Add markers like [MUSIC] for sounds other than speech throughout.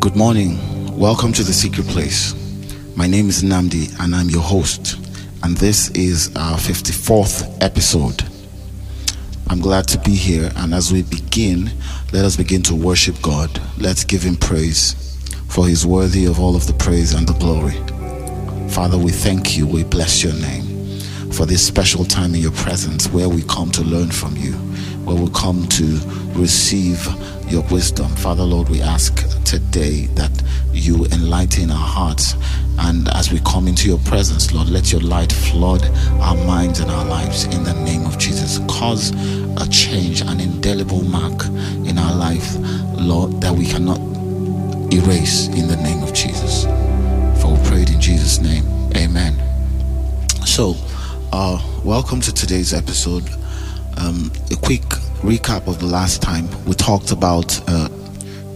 Good morning. Welcome to the secret place. My name is Nnamdi and I'm your host. And this is our 54th episode. I'm glad to be here. And as we begin, let us begin to worship God. Let's give Him praise, for He's worthy of all of the praise and the glory. Father, we thank you. We bless your name for this special time in your presence where we come to learn from you, where we come to receive your wisdom. Father, Lord, we ask today that you enlighten our hearts. And as we come into your presence, Lord, let your light flood our minds and our lives in the name of Jesus. Cause a change, an indelible mark in our life, Lord, that we cannot erase in the name of Jesus. For we prayed in Jesus' name. Amen. So, uh, welcome to today's episode. Um, a quick recap of the last time we talked about uh,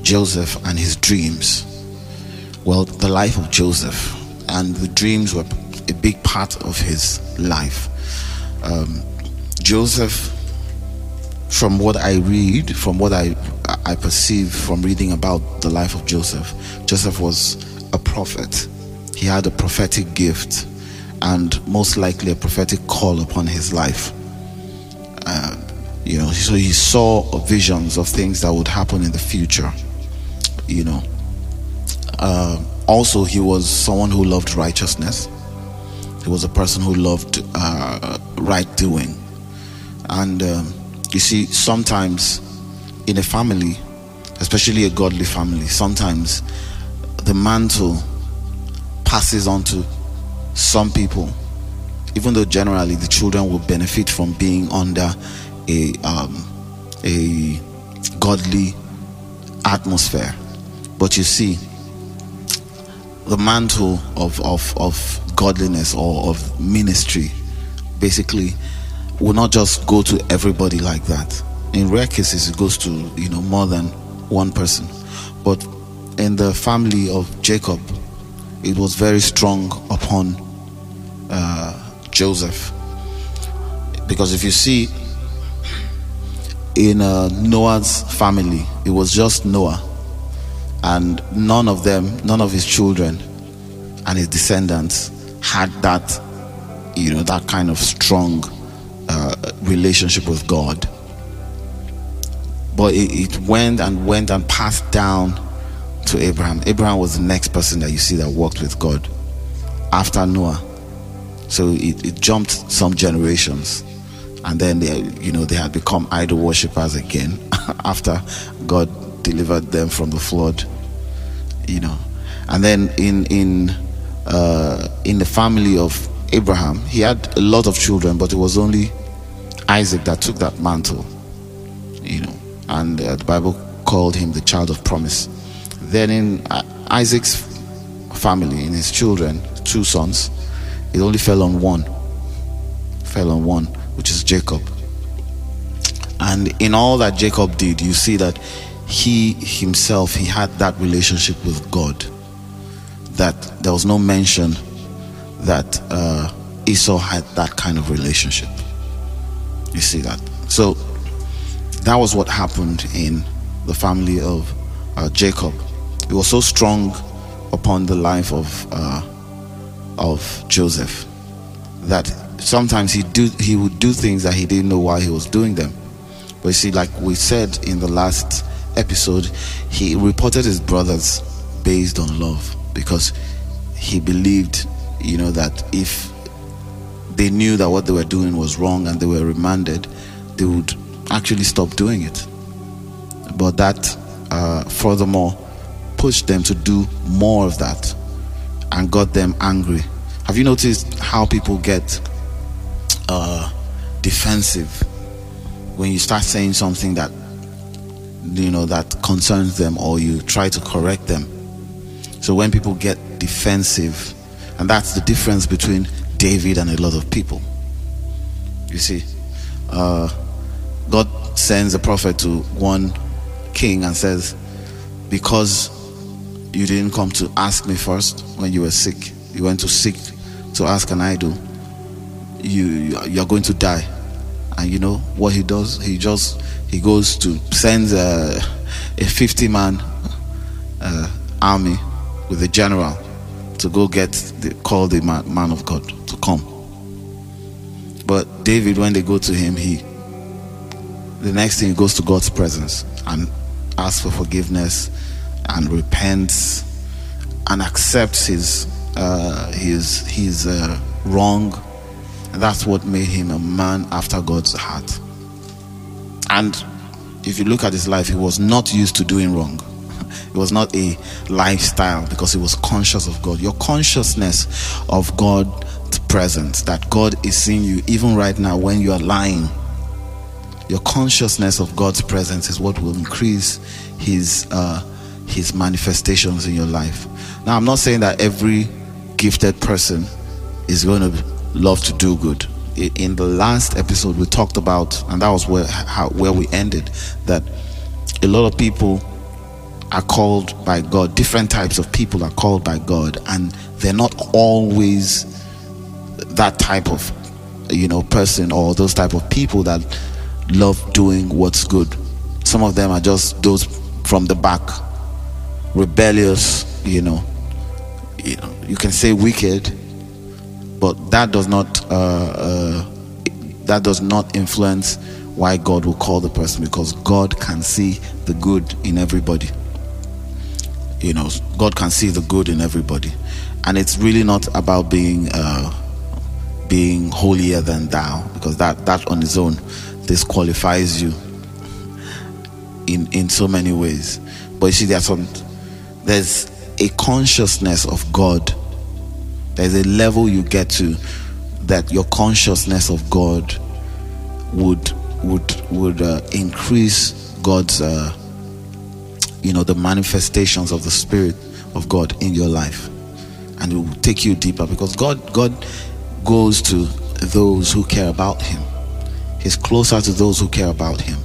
Joseph and his dreams. Well, the life of Joseph and the dreams were a big part of his life. Um, Joseph, from what I read, from what I I perceive from reading about the life of Joseph, Joseph was a prophet. He had a prophetic gift and most likely a prophetic call upon his life. Uh, you know, so he saw visions of things that would happen in the future. You know, uh, also he was someone who loved righteousness. He was a person who loved uh, right doing, and um, you see, sometimes in a family, especially a godly family, sometimes the mantle passes on to some people, even though generally the children will benefit from being under a um, a godly atmosphere, but you see, the mantle of, of, of godliness or of ministry basically will not just go to everybody like that. In rare cases, it goes to you know more than one person, but in the family of Jacob, it was very strong upon uh, Joseph. Because if you see in uh, Noah's family, it was just Noah, and none of them, none of his children and his descendants had that, you know, that kind of strong uh, relationship with God. But it, it went and went and passed down to Abraham. Abraham was the next person that you see that walked with God after Noah. So it, it jumped some generations. And then they, you know, they had become idol worshippers again [LAUGHS] after God delivered them from the flood. You know, and then in in uh, in the family of Abraham, he had a lot of children, but it was only Isaac that took that mantle. You know, and uh, the Bible called him the child of promise. Then in uh, Isaac's family, in his children, two sons, it only fell on one. Fell on one, which is Jacob. And in all that Jacob did, you see that he himself he had that relationship with God. That there was no mention that uh, Esau had that kind of relationship. You see that. So that was what happened in the family of uh, Jacob. It was so strong upon the life of uh, of Joseph that sometimes he do he would do things that he didn't know why he was doing them. But you see, like we said in the last episode, he reported his brothers based on love because he believed, you know, that if they knew that what they were doing was wrong and they were remanded, they would actually stop doing it. But that, uh, furthermore, pushed them to do more of that and got them angry. Have you noticed how people get uh, defensive when you start saying something that you know that concerns them or you try to correct them? So when people get defensive, and that's the difference between David and a lot of people. You see, uh, God sends a prophet to one king and says, Because you didn't come to ask me first when you were sick, you went to seek to ask an idol, you, you're going to die. And you know what he does? He just he goes to sends a, a 50 man uh, army with the general to go get the, call the man, man of God to come. But David, when they go to him, he the next thing he goes to God's presence and asks for forgiveness and repents and accepts his uh, his his uh, wrong. And that's what made him a man after God's heart. And if you look at his life, he was not used to doing wrong. It was not a lifestyle because he was conscious of God. Your consciousness of God's presence, that God is seeing you even right now when you are lying. Your consciousness of God's presence is what will increase His uh, His manifestations in your life. Now, I'm not saying that every gifted person is going to love to do good. In the last episode, we talked about, and that was where how, where we ended, that a lot of people are called by God. Different types of people are called by God, and they're not always that type of you know person or those type of people that love doing what's good. Some of them are just those from the back, rebellious. You know, you know, you can say wicked, but that does not uh, uh, that does not influence why God will call the person because God can see the good in everybody. You know god can see the good in everybody. And it's really not about being uh, being holier than thou because that that on its own disqualifies you in in so many ways. But you see there's some there's a consciousness of god there's a level you get to that your consciousness of god would would would uh, increase god's uh, you know, the manifestations of the Spirit of God in your life. And it will take you deeper because God, God goes to those who care about Him. He's closer to those who care about Him.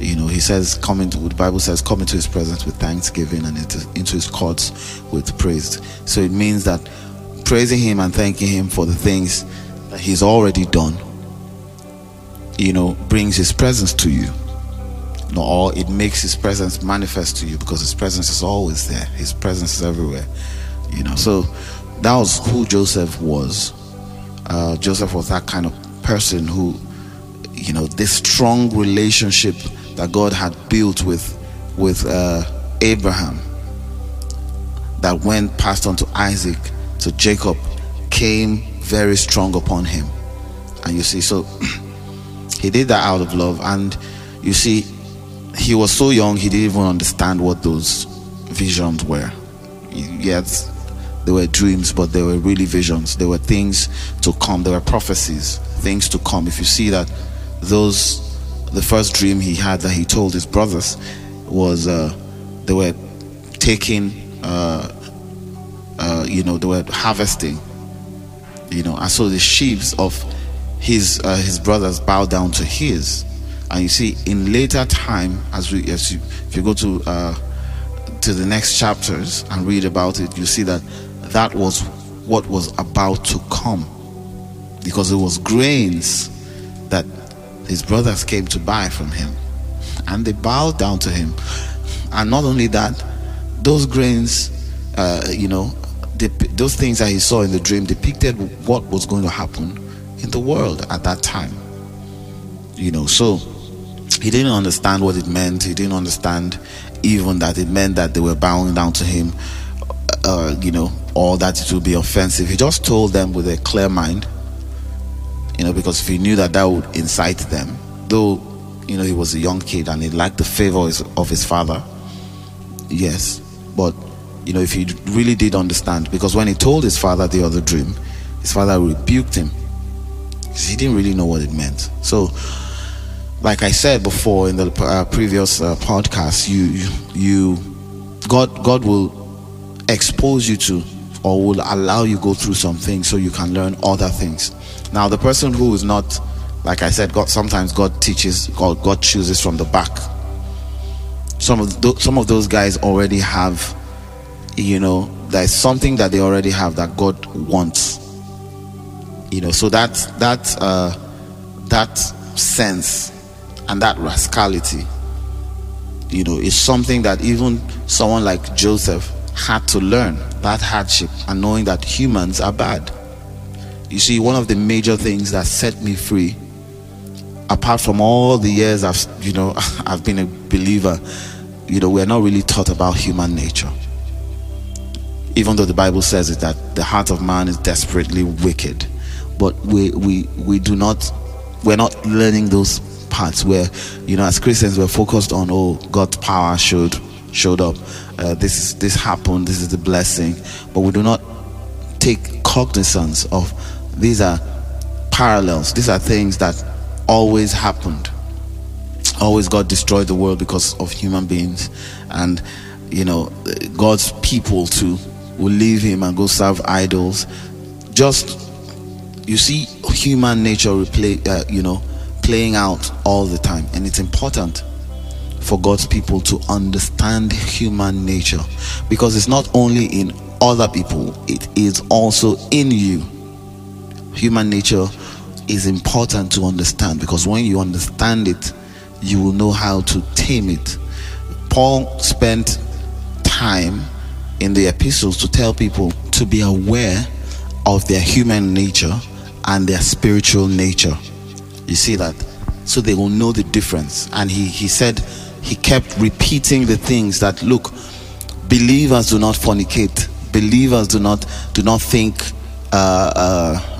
You know, He says, "Come into." The Bible says, "Come into His presence with thanksgiving and into His courts with praise." So it means that praising Him and thanking Him for the things that He's already done, you know, brings His presence to you. Or it makes his presence manifest to you because his presence is always there. His presence is everywhere you know. So that was who joseph was. Uh, joseph was that kind of person who you know this strong relationship that god had built with with uh, abraham that went passed on to isaac to jacob came very strong upon him. And you see so [CLEARS THROAT] he did that out of love. And you see he was so young he didn't even understand what those visions were. Yet they were dreams but they were really visions. They were things to come. They were prophecies things to come. If you see that those the first dream he had that he told his brothers was uh, they were taking uh, uh, you know they were harvesting. You know and so the sheaves of his uh, his brothers bow down to his. And you see, in later time, as we, as you, if you go to uh, to the next chapters and read about it, you see that that was what was about to come, because it was grains that his brothers came to buy from him, and they bowed down to him. And not only that, those grains, uh, you know, those things that he saw in the dream depicted what was going to happen in the world at that time. You know, so he didn't understand what it meant. He didn't understand even that it meant that they were bowing down to him, uh, you know, or that it would be offensive. He just told them with a clear mind, you know, because if he knew that that would incite them, though, you know, he was a young kid and he liked the favor of his father, yes, but, you know, if he really did understand, because when he told his father the other dream, his father rebuked him because he didn't really know what it meant. So, like I said before in the uh, previous uh, podcast, you you God God will expose you to or will allow you go through some things so you can learn other things. Now, the person who is not, like I said, God sometimes God teaches, God God chooses from the back. Some of th- some of those guys already have, you know, there's something that they already have that God wants. You know, so that that uh, that sense and that rascality you know is something that even someone like joseph had to learn that hardship and knowing that humans are bad. You see, one of the major things that set me free, apart from all the years I've, you know, [LAUGHS] I've been a believer, you know, we're not really taught about human nature. Even though the Bible says it that the heart of man is desperately wicked, but we we we do not we're not learning those parts where you know as Christians we're focused on oh God's power showed showed up, uh, this is this happened, this is the blessing, but we do not take cognizance of these are parallels. These are things that always happened. Always God destroyed the world because of human beings, and you know God's people too will leave Him and go serve idols. Just you see human nature replay, uh, you know, playing out all the time, and it's important for God's people to understand human nature because it's not only in other people, it is also in you human nature is important to understand because when you understand it, you will know how to tame it. Paul spent time in the epistles to tell people to be aware of their human nature and their spiritual nature. You see that? So they will know the difference. And he, he said, he kept repeating the things that look, believers do not fornicate, believers do not do not think uh, uh,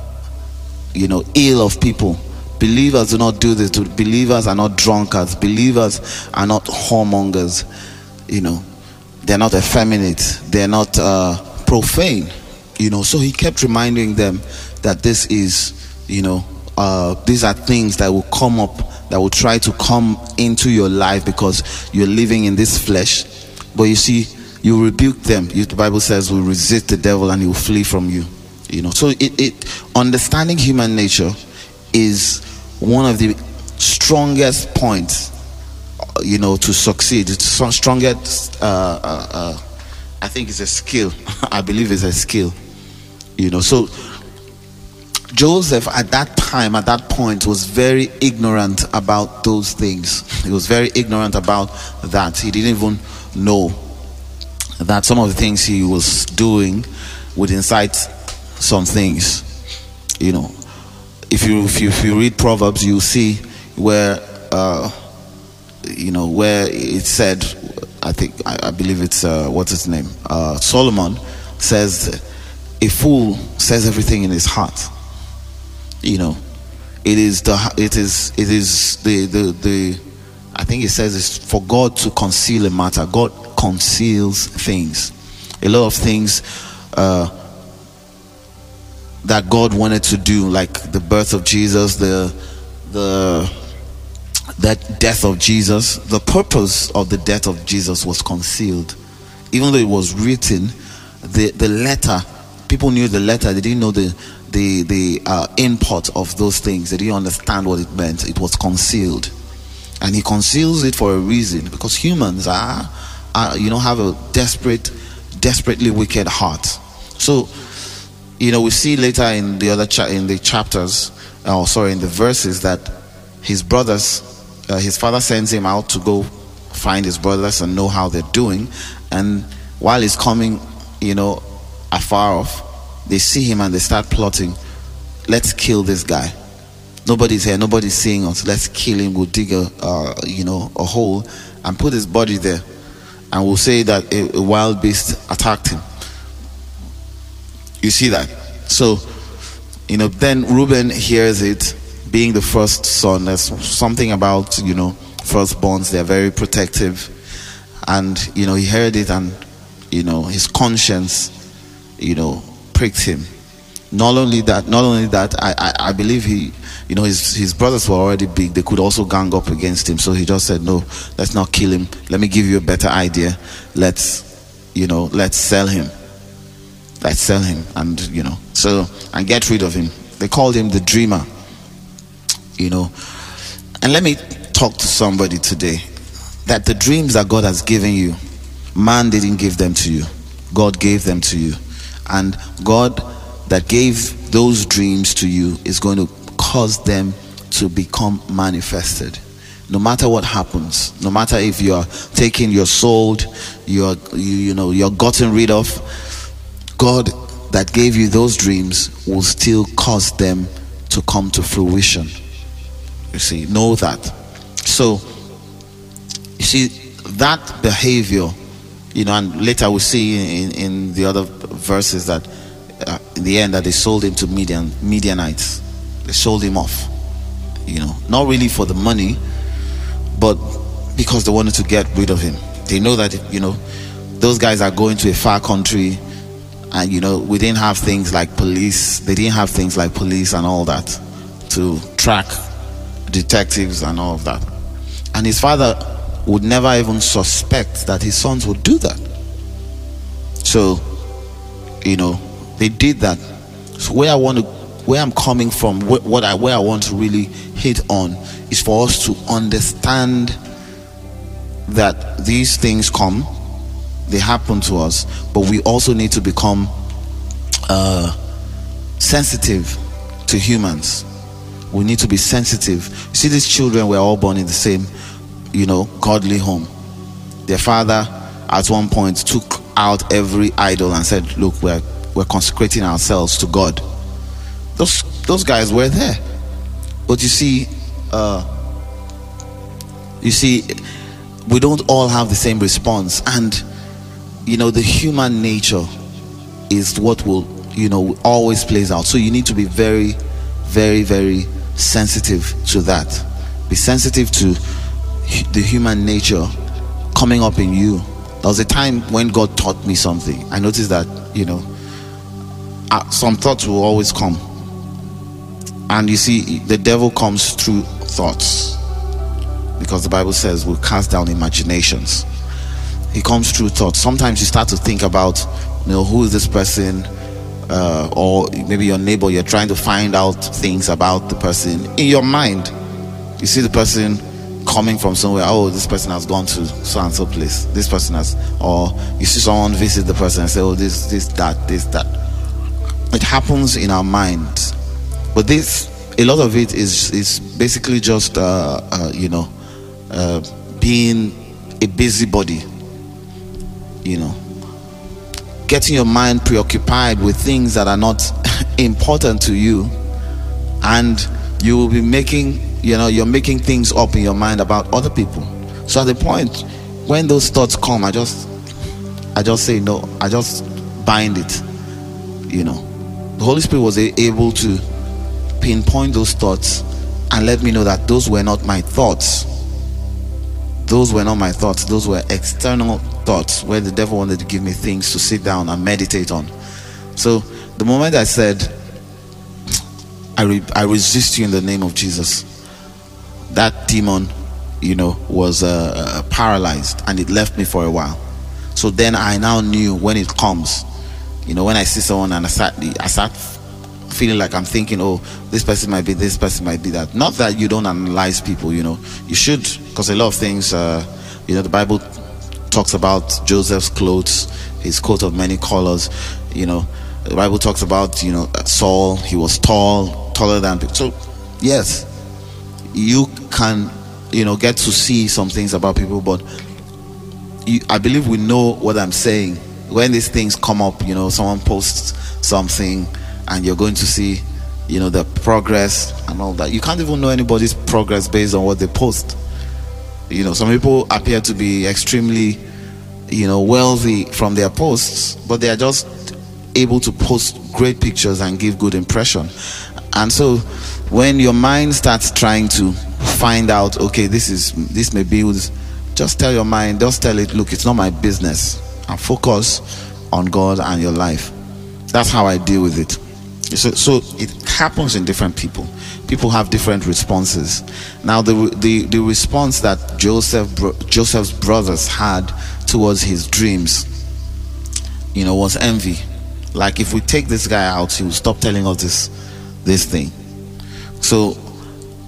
you know, ill of people. Believers do not do this. Believers are not drunkards. Believers are not whoremongers. You know, they're not effeminate. They're not uh, profane. You know, so he kept reminding them that this is, you know, uh, these are things that will come up, that will try to come into your life because you're living in this flesh. But you see, you rebuke them. You, the Bible says, will resist the devil and he will flee from you. You know, so it, it understanding human nature is one of the strongest points, you know, to succeed. It's some strongest. Uh, uh, uh, I think it's a skill. [LAUGHS] I believe it's a skill. You know, so Joseph at that time, at that point, was very ignorant about those things. He was very ignorant about that. He didn't even know that some of the things he was doing would incite some things. You know, if you if you, if you read Proverbs, you see where uh, you know where it said. I think I, I believe it's uh, what's his name. Uh, Solomon says, "A fool says everything in his heart." You know, it is the it is it is the the the. I think it says it's for God to conceal a matter. God conceals things. A lot of things. Uh, that God wanted to do, like the birth of Jesus, the the that death of Jesus, the purpose of the death of Jesus was concealed. Even though it was written, the, the letter, people knew the letter, they didn't know the the the uh, import of those things. They didn't understand what it meant. It was concealed, and He conceals it for a reason because humans are, are you know, have a desperate, desperately wicked heart. So you know, we see later in the other cha- in the chapters, oh sorry, in the verses that his brothers, uh, his father sends him out to go find his brothers and know how they're doing, and while he's coming, you know, afar off, they see him and they start plotting. Let's kill this guy. Nobody's here. Nobody's seeing us. Let's kill him. We'll dig a, uh, you know, a hole and put his body there, and we'll say that a, a wild beast attacked him you see that? So, you know, then Reuben hears it being the first son. There's something about, you know, firstborns, they're very protective. And, you know, he heard it and, you know, his conscience, you know, pricked him. Not only that, not only that, I, I, I believe he, you know, his, his brothers were already big. They could also gang up against him. So he just said, no, let's not kill him. Let me give you a better idea. Let's, you know, let's sell him Let's sell him and you know so and get rid of him they called him the dreamer you know. And let me talk to somebody today that the dreams that god has given you man didn't give them to you. God gave them to you. And god that gave those dreams to you is going to cause them to become manifested. No matter what happens, no matter if you are taken, you're sold, you're you, you know you're gotten rid of, God that gave you those dreams will still cause them to come to fruition. You see, know that. So, you see, that behavior, you know, and later we see in, in the other verses that uh, in the end that they sold him to Midian, Midianites. They sold him off. You know, not really for the money, but because they wanted to get rid of him. They know that, you know, those guys are going to a far country and, you know, we didn't have things like police. They didn't have things like police and all that to track detectives and all of that. And his father would never even suspect that his sons would do that. So, you know, they did that. So where I want to, where I'm coming from, what I where I want to really hit on is for us to understand that these things come, they happen to us, but we also need to become uh, sensitive to humans. We need to be sensitive. You see, these children were all born in the same, you know, godly home. Their father, at one point, took out every idol and said, "Look, we're we're consecrating ourselves to God." Those those guys were there, but you see, uh, you see, we don't all have the same response, and you know, the human nature is what will you know always plays out. So you need to be very, very, very sensitive to that. Be sensitive to the human nature coming up in you. There was a time when God taught me something. I noticed that, you know, uh, some thoughts will always come. And you see, the devil comes through thoughts. Because the Bible says we'll cast down imaginations. He comes through thoughts. Sometimes you start to think about, you know, who is this person? Uh, or maybe your neighbor, you're trying to find out things about the person in your mind. You see the person coming from somewhere, oh, this person has gone to so and so place. This person has, or you see someone visit the person and say, oh, this, this, that, this, that. It happens in our mind, but this, a lot of it is is basically just, uh, uh, you know, uh, being a busybody. You know, getting your mind preoccupied with things that are not [LAUGHS] important to you and you will be making you know you're making things up in your mind about other people. So at the point when those thoughts come i just i just say no i just bind it you know. The holy spirit was able to pinpoint those thoughts and let me know that those were not my thoughts. Those were not my thoughts. Those were external thoughts where the devil wanted to give me things to sit down and meditate on. So the moment I said, I, re- I resist you in the name of Jesus, that demon, you know, was uh, uh, paralyzed and it left me for a while. So then I now knew when it comes, you know, when I see someone and I start, I start feeling like I'm thinking, oh, this person might be this, person might be that. Not that you don't analyze people, you know, you should, because a lot of things, uh, you know, the Bible talks about Joseph's clothes, his coat of many colors. You know, the Bible talks about you know Saul. He was tall, taller than. So, yes, you can you know get to see some things about people, but you, I believe we know what I'm saying. When these things come up, you know, someone posts something, and you're going to see, you know, the progress and all that. You can't even know anybody's progress based on what they post. You know, some people appear to be extremely, you know, wealthy from their posts, but they are just able to post great pictures and give good impression. And so when your mind starts trying to find out, okay, this is this may be just tell your mind, just tell it, look, it's not my business. And focus on God and your life. That's how I deal with it. So, so it happens in different people. People have different responses. Now, the, the, the response that Joseph, Joseph's brothers had towards his dreams, you know, was envy. Like, if we take this guy out, he will stop telling us this, this thing. So,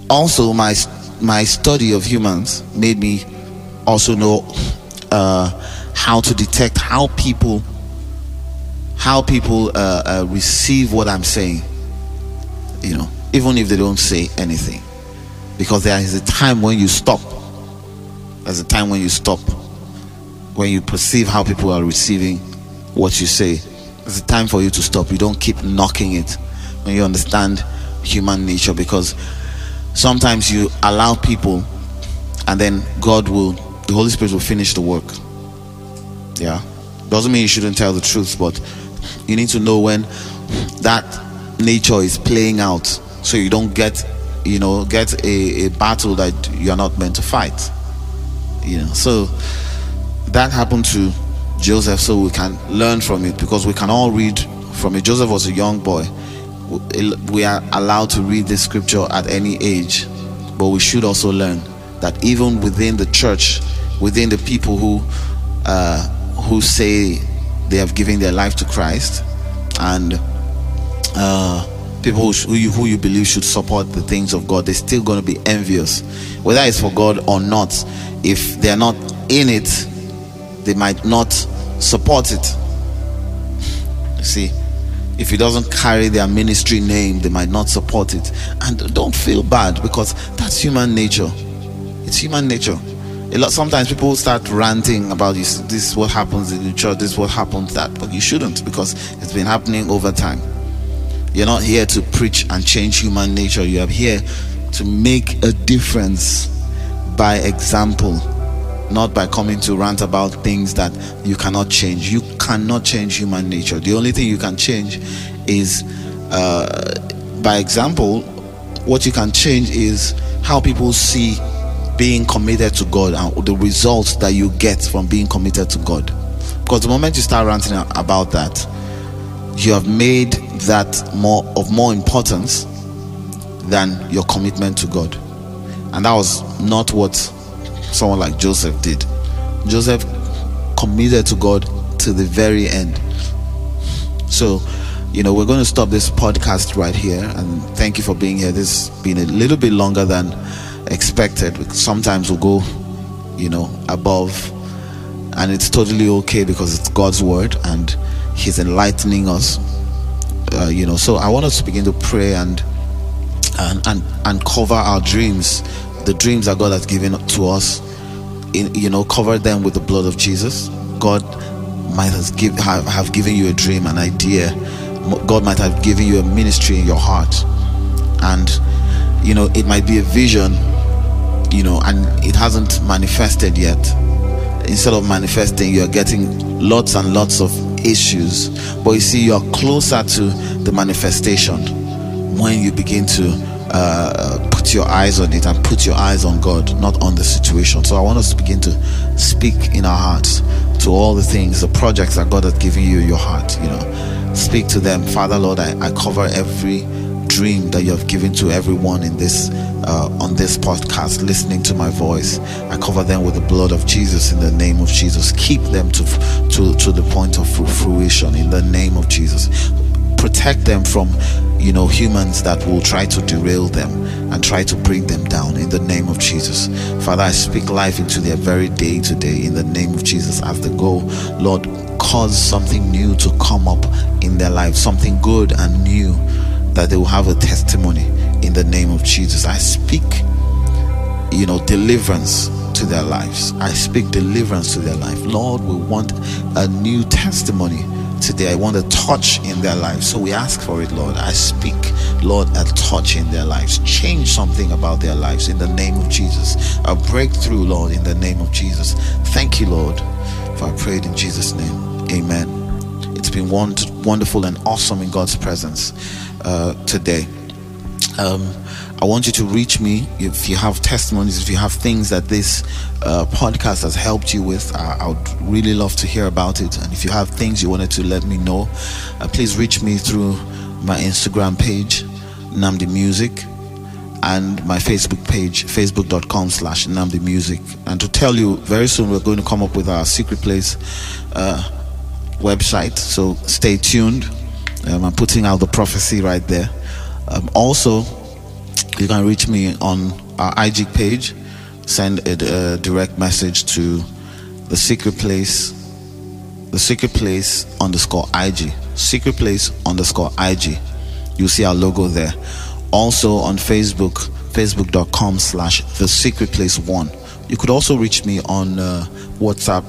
also, my, my study of humans made me also know uh, how to detect how people how people uh, uh, receive what I'm saying, you know, even if they don't say anything. Because there is a time when you stop. There's a time when you stop. When you perceive how people are receiving what you say. There's a time for you to stop. You don't keep knocking it. When you understand human nature. Because sometimes you allow people and then God will, the Holy Spirit will finish the work. Yeah. Doesn't mean you shouldn't tell the truth, but you need to know when that nature is playing out so you don't get you know get a, a battle that you're not meant to fight. You know so that happened to joseph so we can learn from it because we can all read from it. Joseph was a young boy. We are allowed to read this scripture at any age but we should also learn that even within the church within the people who uh, who say they have given their life to christ and uh, people who, you, who you believe should support the things of God, they're still going to be envious. Whether it's for God or not, if they're not in it, they might not support it. You see, if it doesn't carry their ministry name, they might not support it. And don't feel bad because that's human nature. It's human nature. A lot sometimes people start ranting about this. This is what happens in the church. This is what happens that, but you shouldn't because it's been happening over time. You're not here to preach and change human nature. You are here to make a difference by example, not by coming to rant about things that you cannot change. You cannot change human nature. The only thing you can change is uh, by example. What you can change is how people see being committed to God and the results that you get from being committed to God. Because the moment you start ranting about that, you have made that more of more importance than your commitment to God. And that was not what someone like Joseph did. Joseph committed to God to the very end. So, you know, we're going to stop this podcast right here. And thank you for being here. This has been a little bit longer than expected. Sometimes we'll go, you know, above. And it's totally okay because it's God's word and He's enlightening us. Uh, you know, so I want us to begin to pray and and and, and cover our dreams, the dreams that God has given to us. In, you know, cover them with the blood of Jesus. God might have, give, have, have given you a dream, an idea. God might have given you a ministry in your heart, and you know it might be a vision. You know, and it hasn't manifested yet. Instead of manifesting, you are getting lots and lots of issues. But you see, you're closer to the manifestation when you begin to uh, put your eyes on it and put your eyes on God, not on the situation. So I want us to begin to speak in our hearts to all the things, the projects that God has given you in your heart. You know, speak to them, Father Lord. I, I cover every dream that you have given to everyone in this uh, on this podcast listening to my voice. I cover them with the blood of jesus in the name of jesus. Keep them to to to the point of fruition in the name of jesus. Protect them from you know humans that will try to derail them and try to bring them down in the name of jesus. Father i speak life into their very day today in the name of jesus as they go. Lord cause something new to come up in their life something good and new that they will have a testimony in the name of Jesus. I speak, you know, deliverance to their lives. I speak deliverance to their life. Lord, we want a new testimony today. I want a touch in their lives. So we ask for it, Lord. I speak, Lord, a touch in their lives. Change something about their lives in the name of Jesus. A breakthrough, Lord, in the name of Jesus. Thank you, Lord, for I prayed in Jesus' name. Amen. It's been wonderful and awesome in God's presence uh, today. Um, I want you to reach me if you have testimonies, if you have things that this uh, podcast has helped you with. Uh, I would really love to hear about it. And if you have things you wanted to let me know, uh, please reach me through my Instagram page, Nnamdi Music, and my Facebook page, facebook.com slash Nnamdi Music. And to tell you, very soon we're going to come up with our secret place uh, website. So stay tuned. Um, I'm putting out the prophecy right there. Um, also, you can reach me on our IG page. Send a, a direct message to the secret place, the secret place underscore IG, secret place underscore IG. You'll see our logo there. Also on Facebook, facebook.com slash the secret place one. You could also reach me on uh, WhatsApp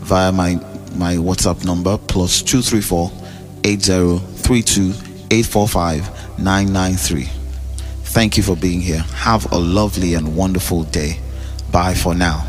via my, my WhatsApp number plus 234 8032 845 993. Thank you for being here. Have a lovely and wonderful day. Bye for now.